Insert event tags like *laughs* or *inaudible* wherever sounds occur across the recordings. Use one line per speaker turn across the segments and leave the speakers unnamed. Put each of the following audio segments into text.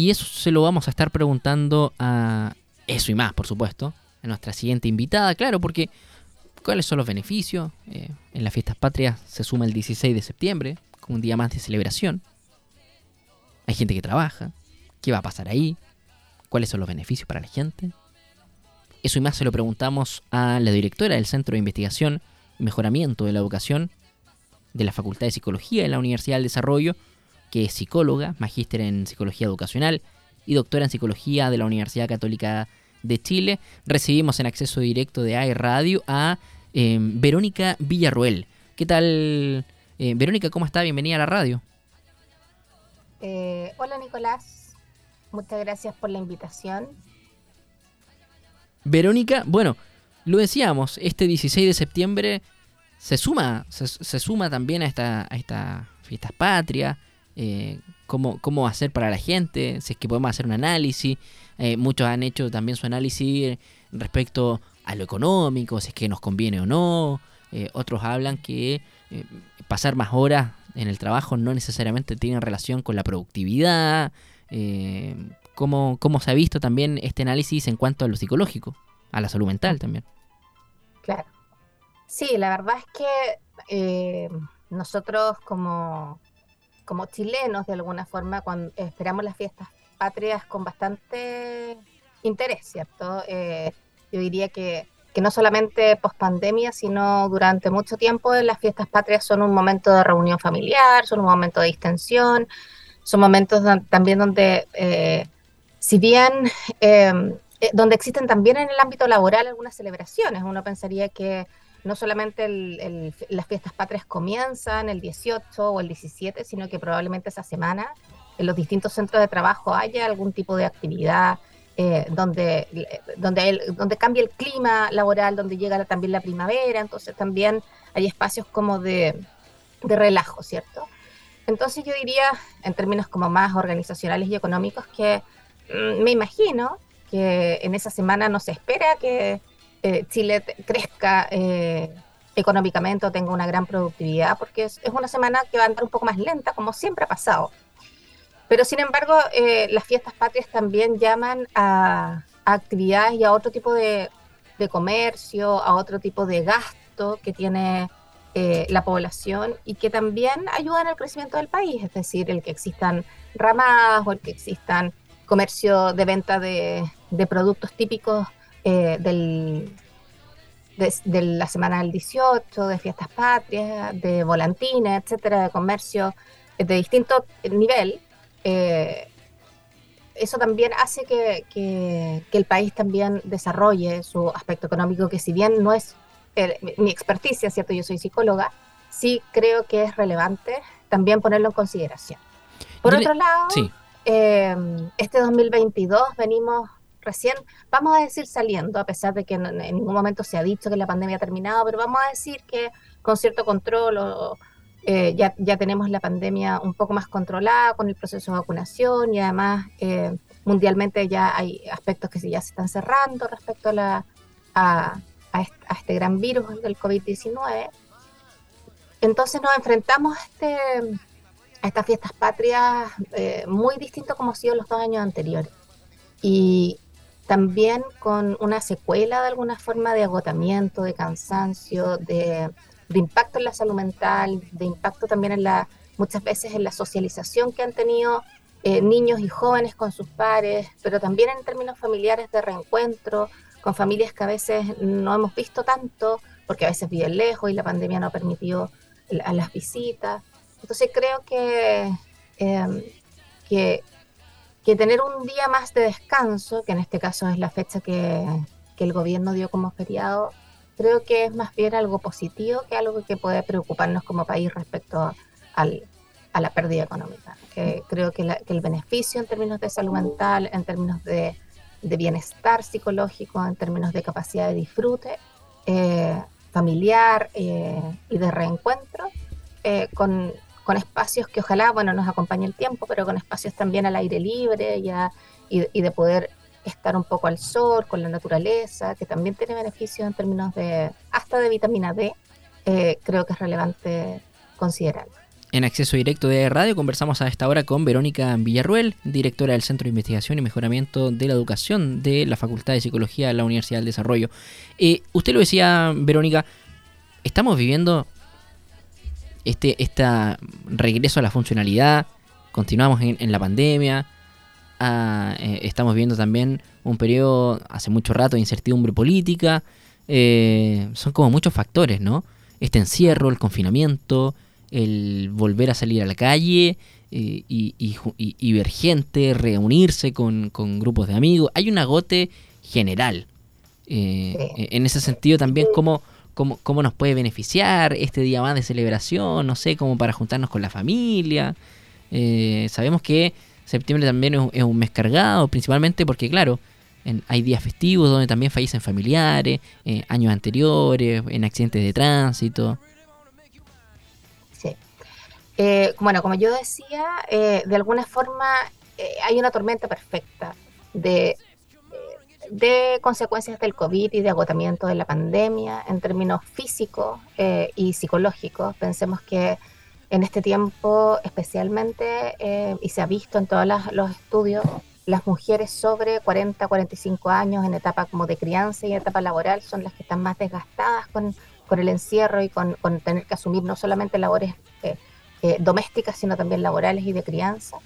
Y eso se lo vamos a estar preguntando a eso y más, por supuesto, a nuestra siguiente invitada, claro, porque ¿cuáles son los beneficios? Eh, en las fiestas patrias se suma el 16 de septiembre, como un día más de celebración. Hay gente que trabaja. ¿Qué va a pasar ahí? ¿Cuáles son los beneficios para la gente? Eso y más se lo preguntamos a la directora del Centro de Investigación y Mejoramiento de la Educación de la Facultad de Psicología de la Universidad del Desarrollo, que es psicóloga, magíster en Psicología Educacional y doctora en Psicología de la Universidad Católica de Chile. Recibimos en acceso directo de AE Radio a em, Verónica Villarruel. ¿Qué tal, eh, Verónica? ¿Cómo está? Bienvenida a la radio.
Eh, hola, Nicolás. Muchas gracias por la invitación.
Verónica, bueno, lo decíamos, este 16 de septiembre se suma, se, suma también a esta, a esta fiestas patrias, eh, cómo, cómo hacer para la gente, si es que podemos hacer un análisis. Eh, muchos han hecho también su análisis respecto a lo económico, si es que nos conviene o no. Eh, otros hablan que pasar más horas en el trabajo no necesariamente tiene relación con la productividad. ¿cómo, ¿Cómo se ha visto también este análisis en cuanto a lo psicológico, a la salud mental también?
Claro. Sí, la verdad es que nosotros como como chilenos, de alguna forma, cuando esperamos las fiestas patrias con bastante interés, ¿cierto? Eh, yo diría que, que no solamente post pandemia, sino durante mucho tiempo las fiestas patrias son un momento de reunión familiar, son un momento de distensión, son momentos también donde, eh, si bien, em, eh, donde existen también en el ámbito laboral algunas celebraciones, uno pensaría que no solamente las fiestas patrias comienzan el 18 o el 17, sino que probablemente esa semana en los distintos centros de trabajo haya algún tipo de actividad eh, donde, donde, donde cambia el clima laboral, donde llega también la primavera, entonces también hay espacios como de, de relajo, ¿cierto? Entonces yo diría, en términos como más organizacionales y económicos, que mm, me imagino que en esa semana no se espera que eh, Chile crezca eh, económicamente o tenga una gran productividad, porque es, una semana que va a andar un poco más lenta, como siempre ha pasado. Pero sin embargo, eh, las fiestas patrias también llaman a, actividades y a otro tipo de, comercio, a otro tipo de gasto que tiene la población y que también ayudan al crecimiento del país, es decir, el que existan ramadas o el que existan comercio de venta de, de productos típicos eh, del, de, la semana del 18, de fiestas patrias, de volantines, etcétera, de comercio eh, de distinto nivel, eh, eso también hace que, que, el país también desarrolle su aspecto económico, que si bien no es mi experticia, ¿cierto? Yo soy psicóloga, sí creo que es relevante también ponerlo en consideración. Por otro lado, este 2022 venimos recién, vamos a decir saliendo, a pesar de que en, ningún momento se ha dicho que la pandemia ha terminado, pero vamos a decir que con cierto control eh, ya, ya tenemos la pandemia un poco más controlada con el proceso de vacunación y además eh, mundialmente ya hay aspectos que ya se están cerrando respecto a, la, a, este, gran virus del COVID-19. Entonces nos enfrentamos a, este, a estas fiestas patrias eh, muy distinto como ha sido los dos años anteriores. Y, también con una secuela de alguna forma de agotamiento, de cansancio, de, impacto en la salud mental, de impacto también en la, muchas veces en la socialización que han tenido eh, niños y jóvenes con sus pares, pero también en términos familiares de reencuentro, con familias que a veces no hemos visto tanto, porque a veces viven lejos y la pandemia no ha permitido a las visitas. Entonces creo que, eh, que que tener un día más de descanso, que en este caso es la fecha que, el gobierno dio como feriado, creo que es más bien algo positivo que algo que puede preocuparnos como país respecto a la pérdida económica. Que creo que, el beneficio en términos de salud mental, en términos de, bienestar psicológico, en términos de capacidad de disfrute eh, familiar eh, y de reencuentro, eh, con, con espacios que ojalá, bueno, nos acompañe el tiempo, pero con espacios también al aire libre ya, y, de poder estar un poco al sol, con la naturaleza, que también tiene beneficios en términos de, hasta de vitamina D, eh, creo que es relevante considerarlo.
En acceso directo de radio conversamos a esta hora con Verónica Villarruel, directora del Centro de Investigación y Mejoramiento de la Educación de la Facultad de Psicología de la Universidad del Desarrollo. Eh, usted lo decía, Verónica, estamos viviendo este regreso a la funcionalidad, continuamos en, la pandemia, ah, eh, estamos viendo también un periodo hace mucho rato de incertidumbre política, eh, son como muchos factores, ¿no? Este encierro, el confinamiento, el volver a salir a la calle eh, y, ver gente, reunirse con, grupos de amigos. Hay un agote general. En ese sentido también, ¿cómo, nos puede beneficiar este día más de celebración? No sé, como para juntarnos con la familia. Eh, sabemos que septiembre también es, un mes cargado, principalmente porque, claro, hay días festivos donde también fallecen familiares, años anteriores, en accidentes de tránsito.
Eh, bueno, como yo decía, eh, de alguna forma eh, hay una tormenta perfecta de, de consecuencias del COVID y de agotamiento de la pandemia en términos físicos y psicológicos. Pensemos que en este tiempo especialmente, y se ha visto en todos los estudios, las mujeres sobre 40, 45 años en etapa como de crianza y etapa laboral son las que están más desgastadas con, con el encierro y con, con, tener que asumir no solamente labores eh, domésticas, sino también laborales y de crianza.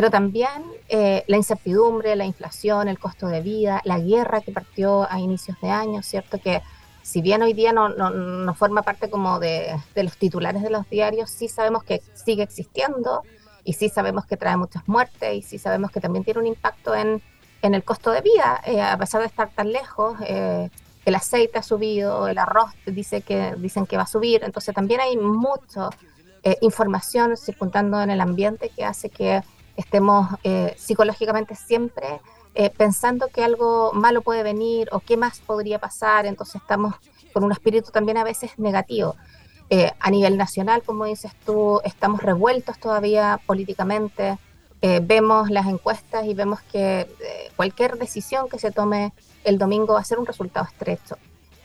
Pero también eh, la incertidumbre, la inflación, el costo de vida, la guerra que partió a inicios de año, ¿cierto? Que si bien hoy día no, no, forma parte como de, de, los titulares de los diarios, sí sabemos que sigue existiendo y sí sabemos que trae muchas muertes y sí sabemos que también tiene un impacto en, en el costo de vida, eh, a pesar de estar tan lejos. Eh, el aceite ha subido, el arroz dice que, dicen que va a subir, entonces también hay mucha eh, información circundando en el ambiente que hace que estemos eh, psicológicamente siempre eh, pensando que algo malo puede venir o qué más podría pasar, entonces estamos con un espíritu también a veces negativo. a nivel nacional, como dices tú, estamos revueltos todavía políticamente, vemos las encuestas y vemos que cualquier decisión que se tome el domingo va a ser un resultado estrecho.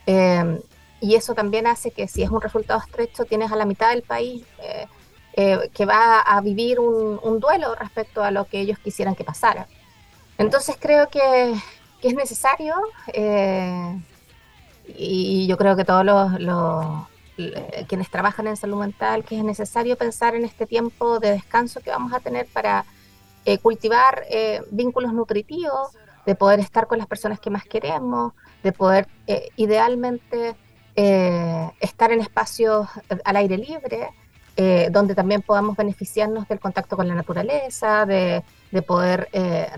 Eh, y eso también hace que si es un resultado estrecho, tienes a la mitad del país eh, eh, que va a vivir un, duelo respecto a lo que ellos quisieran que pasara. Entonces creo que, es necesario, y yo creo que todos los, quienes trabajan en salud mental, que es necesario pensar en este tiempo de descanso que vamos a tener para cultivar vínculos nutritivos, de poder estar con las personas que más queremos, de poder eh, idealmente eh, estar en espacios al aire libre, eh, donde también podamos beneficiarnos del contacto con la naturaleza, de, de poder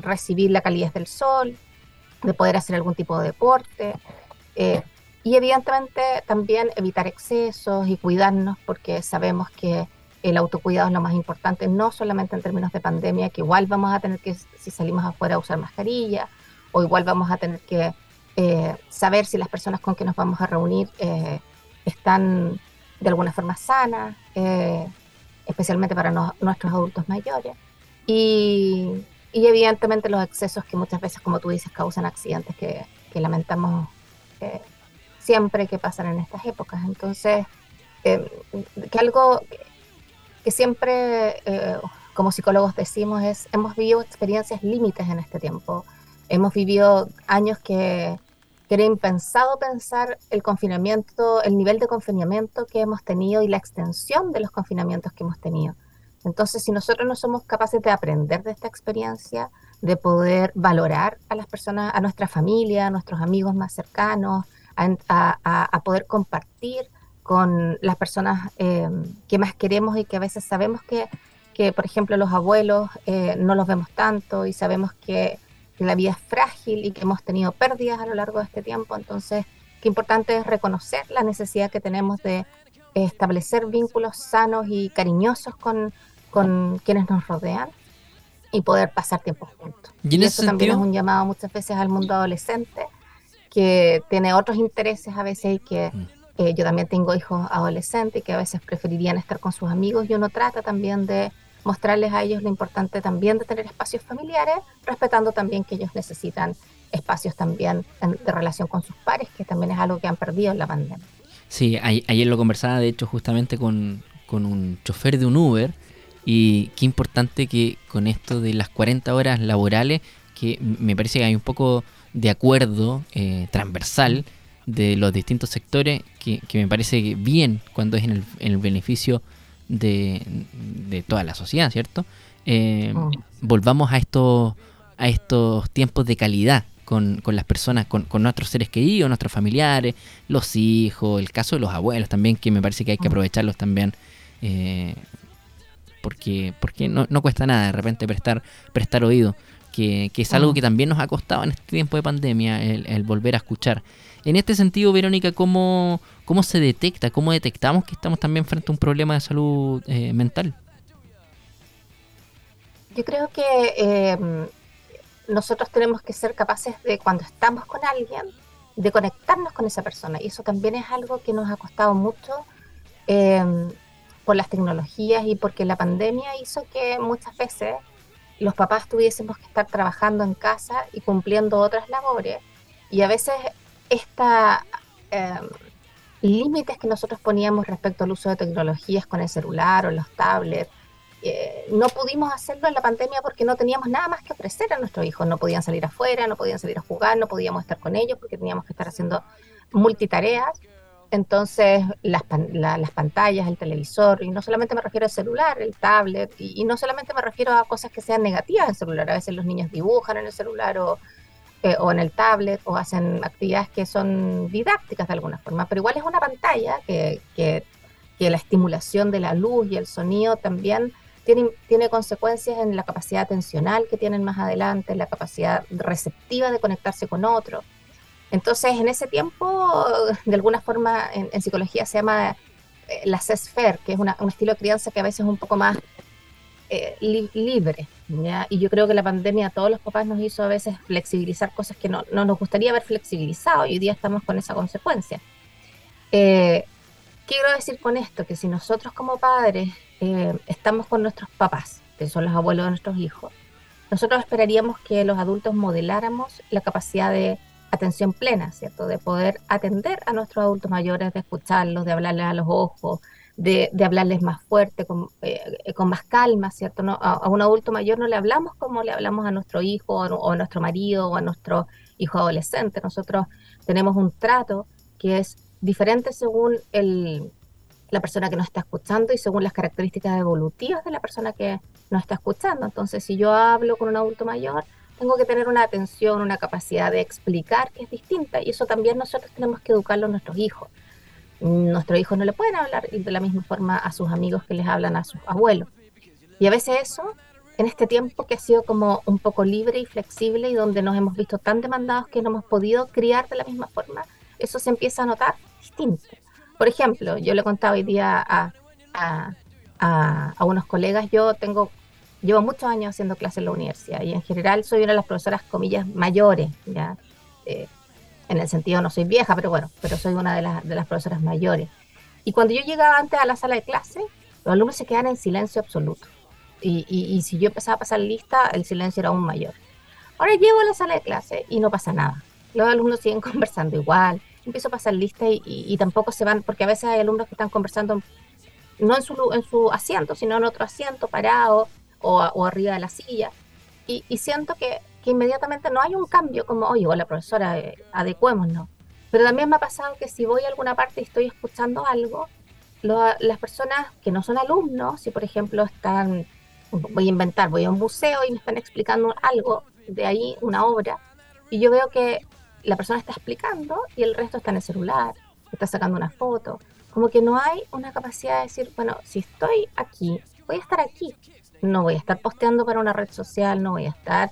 recibir la calidez del sol, de poder hacer algún tipo de deporte. y evidentemente también evitar excesos y cuidarnos porque sabemos que el autocuidado es lo más importante, no solamente en términos de pandemia, que igual vamos a tener que, si salimos afuera, usar mascarilla, o igual vamos a tener que eh, saber si las personas con que nos vamos a reunir eh, están de alguna forma sanas, eh, especialmente para nuestros adultos mayores. Y, evidentemente los excesos que muchas veces, como tú dices, causan accidentes que, lamentamos siempre que pasan en estas épocas. Entonces, que algo que siempre como psicólogos decimos es, hemos vivido experiencias límites en este tiempo Hemos vivido años que, era impensado pensar el confinamiento, el nivel de confinamiento que hemos tenido y la extensión de los confinamientos que hemos tenido. Entonces, si nosotros no somos capaces de aprender de esta experiencia, de poder valorar a las personas, a nuestra familia, a nuestros amigos más cercanos, a, poder compartir con las personas eh, que más queremos y que a veces sabemos que, que por ejemplo, los abuelos eh, no los vemos tanto y sabemos que que la vida es frágil y que hemos tenido pérdidas a lo largo de este tiempo. Entonces, qué importante es reconocer la necesidad que tenemos de establecer vínculos sanos y cariñosos con, con quienes nos rodean y poder pasar tiempo juntos. Y, eso también es un llamado muchas veces al mundo adolescente, que tiene otros intereses a veces y que mm. eh, yo también tengo hijos adolescentes y que a veces preferirían estar con sus amigos y uno trata también de mostrarles a ellos lo importante también de tener espacios familiares, respetando también que ellos necesitan espacios también de relación con sus pares, que también es algo que han perdido en la pandemia.
Sí, ayer lo conversaba, de hecho, justamente con, con un chofer de un Uber y qué importante que con esto de las 40 horas laborales, que me parece que hay un poco de acuerdo eh, transversal de los distintos sectores, que, me parece bien cuando es en el, beneficio de, toda la sociedad, ¿cierto? Eh, mm. Volvamos a estos, a estos tiempos de calidad con, las personas, con, nuestros seres queridos, nuestros familiares, los hijos, el caso de los abuelos también, que me parece que hay que mm. aprovecharlos también. Eh, porque porque no, no, cuesta nada de repente prestar prestar oído que, es algo mm. que también nos ha costado en este tiempo de pandemia el, volver a escuchar. En este sentido Verónica cómo cómo se detecta cómo detectamos que estamos también frente a un problema de salud eh, mental
yo creo que eh, nosotros tenemos que ser capaces de cuando estamos con alguien de conectarnos con esa persona. Y eso también es algo que nos ha costado mucho eh, por las tecnologías y porque la pandemia hizo que muchas veces los papás tuviésemos que estar trabajando en casa y cumpliendo otras labores. Y a veces estos em, límites que nosotros poníamos respecto al uso de tecnologías con el celular o los tablets, eh, no pudimos hacerlo en la pandemia porque no teníamos nada más que ofrecer a nuestros hijos. No podían salir afuera, no podían salir a jugar, no podíamos estar con ellos porque teníamos que estar haciendo multitareas. Entonces, las, las pantallas, el televisor, y no solamente me refiero al celular, el tablet, y, no solamente me refiero a cosas que sean negativas en el celular, a veces los niños dibujan en el celular o, eh, o en el tablet o hacen actividades que son didácticas de alguna forma, pero igual es una pantalla que, que, la estimulación de la luz y el sonido también tiene, tiene consecuencias en la capacidad atencional que tienen más adelante, la capacidad receptiva de conectarse con otros. Entonces, en ese tiempo, de alguna forma, en, psicología se llama eh, la CESFER, que es un estilo de crianza que a veces es un poco más eh, libre. Y yo creo que la pandemia a todos los papás nos hizo a veces flexibilizar cosas que no, nos gustaría haber flexibilizado y hoy día estamos con esa consecuencia. Eh, ¿Qué quiero decir con esto? Que si nosotros como padres estamos con nuestros papás, que son los abuelos de nuestros hijos, nosotros esperaríamos que los adultos modeláramos la capacidad de atención plena, ¿cierto? De poder atender a nuestros adultos mayores, de escucharlos, de hablarles a los ojos, de, hablarles más fuerte, con, eh, con, más calma, ¿cierto? No, a, un adulto mayor no le hablamos como le hablamos a nuestro hijo o, a nuestro marido o a nuestro hijo adolescente. Nosotros tenemos un trato que es diferente según el, la persona que nos está escuchando y según las características evolutivas de la persona que nos está escuchando. Entonces, si yo hablo con un adulto mayor, tengo que tener una atención, una capacidad de explicar que es distinta y eso también nosotros tenemos que educarlo a nuestros hijos. Nuestros hijos no le pueden hablar de la misma forma a sus amigos que les hablan a sus abuelos. Y a veces eso, en este tiempo que ha sido como un poco libre y flexible y donde nos hemos visto tan demandados que no hemos podido criar de la misma forma, eso se empieza a notar distinto. Por ejemplo, yo le contaba hoy día a, a, a, a unos colegas, yo tengo llevo muchos años haciendo clases en la universidad y en general soy una de las profesoras, comillas, mayores, ¿ya? Eh, en el sentido no soy vieja, pero bueno, pero soy una de las, de las profesoras mayores. Y cuando yo llegaba antes a la sala de clase, los alumnos se quedan en silencio absoluto. Y, y, si yo empezaba a pasar lista, el silencio era aún mayor. Ahora llego a la sala de clase y no pasa nada. Los alumnos siguen *laughs* conversando igual. Empiezo a pasar lista y, y, tampoco se van, porque a veces hay alumnos que están conversando no en su, en su asiento, sino en otro asiento, parado, o, arriba de la silla. Y, siento que, que, inmediatamente no hay un cambio como, oye, la profesora, eh, adecuémonos. Pero también me ha pasado que si voy a alguna parte y estoy escuchando algo, las personas que no son alumnos, si por ejemplo están, voy a inventar, voy a un museo y me están explicando algo de ahí, una obra, y yo veo que la persona está explicando y el resto está en el celular, está sacando una foto. Como que no hay una capacidad de decir, bueno, si estoy aquí, voy a estar aquí no voy a estar posteando para una red social, no voy a estar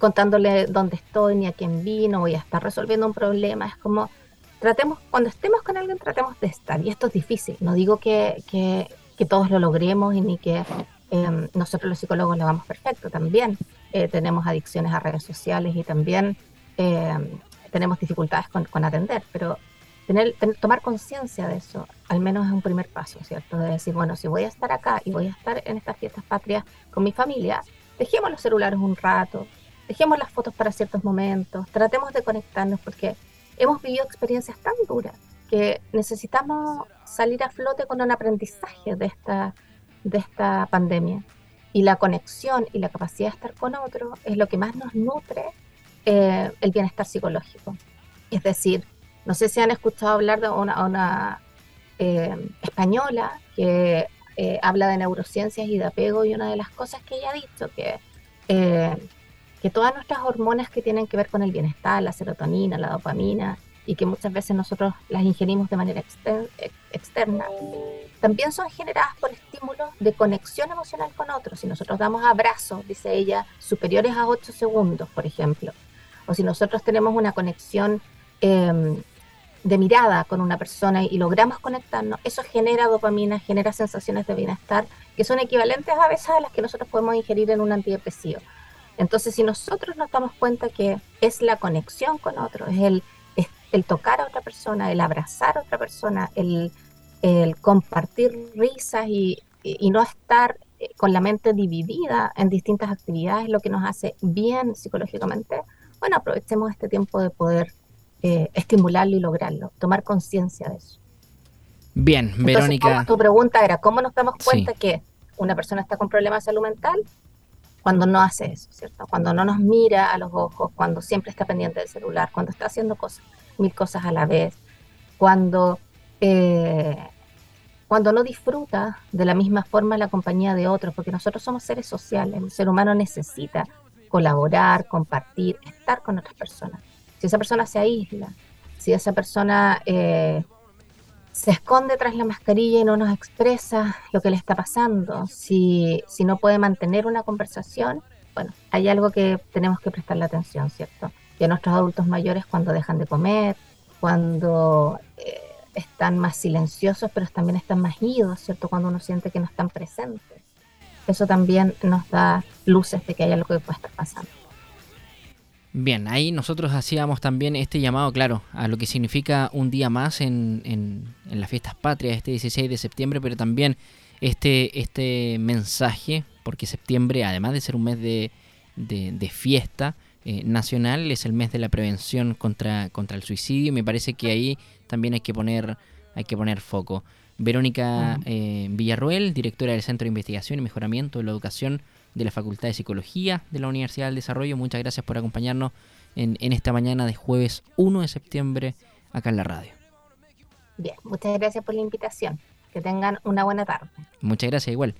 contándole dónde estoy ni a quién vi, no voy a estar resolviendo un problema. Es como, tratemos, cuando estemos con alguien, tratemos de estar. Y esto es difícil. No digo que, que, todos lo logremos y ni que em, nosotros los psicólogos lo hagamos perfecto. También eh, tenemos adicciones a redes sociales y también em, tenemos dificultades con, con atender. Pero tener, tomar conciencia de eso, al menos es un primer paso, ¿cierto? De decir, bueno, si voy a estar acá y voy a estar en estas fiestas patrias con mi familia, dejemos los celulares un rato, dejemos las fotos para ciertos momentos, tratemos de conectarnos porque hemos vivido experiencias tan duras que necesitamos salir a flote con un aprendizaje de esta, de esta pandemia. Y la conexión y la capacidad de estar con otro es lo que más nos nutre eh, el bienestar psicológico. Es decir, no sé si han escuchado hablar de una, eh, española que eh, habla de neurociencias y de apego y una de las cosas que ella ha dicho, que, que todas nuestras hormonas que tienen que ver con el bienestar, la serotonina, la dopamina, y que muchas veces nosotros las ingerimos de manera externa, también son generadas por estímulos de conexión emocional con otros. Si nosotros damos abrazos, dice ella, superiores a 8 segundos, por ejemplo, o si nosotros tenemos una conexión em, de mirada con una persona y logramos conectarnos, eso genera dopamina, genera sensaciones de bienestar que son equivalentes a veces a las que nosotros podemos ingerir en un antidepresivo. Entonces, si nosotros nos damos cuenta que es la conexión con otro, es el el tocar a otra persona, el abrazar a otra persona, el, compartir risas y, no estar eh, con la mente dividida en distintas actividades, lo que nos hace bien psicológicamente, bueno, aprovechemos este tiempo de poder eh, estimularlo y lograrlo, tomar conciencia de eso.
Bien, Verónica.
Tu pregunta era, ¿cómo nos damos cuenta que una persona está con problemas de salud mental? Cuando no hace eso, ¿cierto? Cuando no nos mira a los ojos, cuando siempre está pendiente del celular, cuando está haciendo cosas mil cosas a la vez, cuando, eh, cuando no disfruta de la misma forma la compañía de otros, porque nosotros somos seres sociales, el ser humano necesita colaborar, compartir, estar con otras personas. Si esa persona se aísla, si esa persona eh, se esconde tras la mascarilla y no nos expresa lo que le está pasando, si, si no puede mantener una conversación, bueno, hay algo que tenemos que prestarle atención, ¿cierto? y a nuestros adultos mayores cuando dejan de comer, cuando eh, están más silenciosos, pero también están más idos, ¿cierto? Cuando uno siente que no están presentes. Eso también nos da luces de que hay algo que puede estar pasando.
Bien, ahí nosotros hacíamos también este llamado, claro, a lo que significa un día más en, en, las fiestas patrias, este 16 de septiembre, pero también este, este mensaje, porque septiembre, además de ser un mes de, de fiesta, eh, nacional es el mes de la prevención contra, contra el suicidio y me parece que ahí también hay que poner, hay que poner foco. Verónica eh, Villarruel, directora del Centro de Investigación y Mejoramiento de la Educación de la Facultad de Psicología de la Universidad del Desarrollo, muchas gracias por acompañarnos en, en esta mañana de jueves 1 de septiembre acá en la radio.
Bien, muchas gracias por la invitación. Que tengan una buena tarde.
Muchas gracias, igual.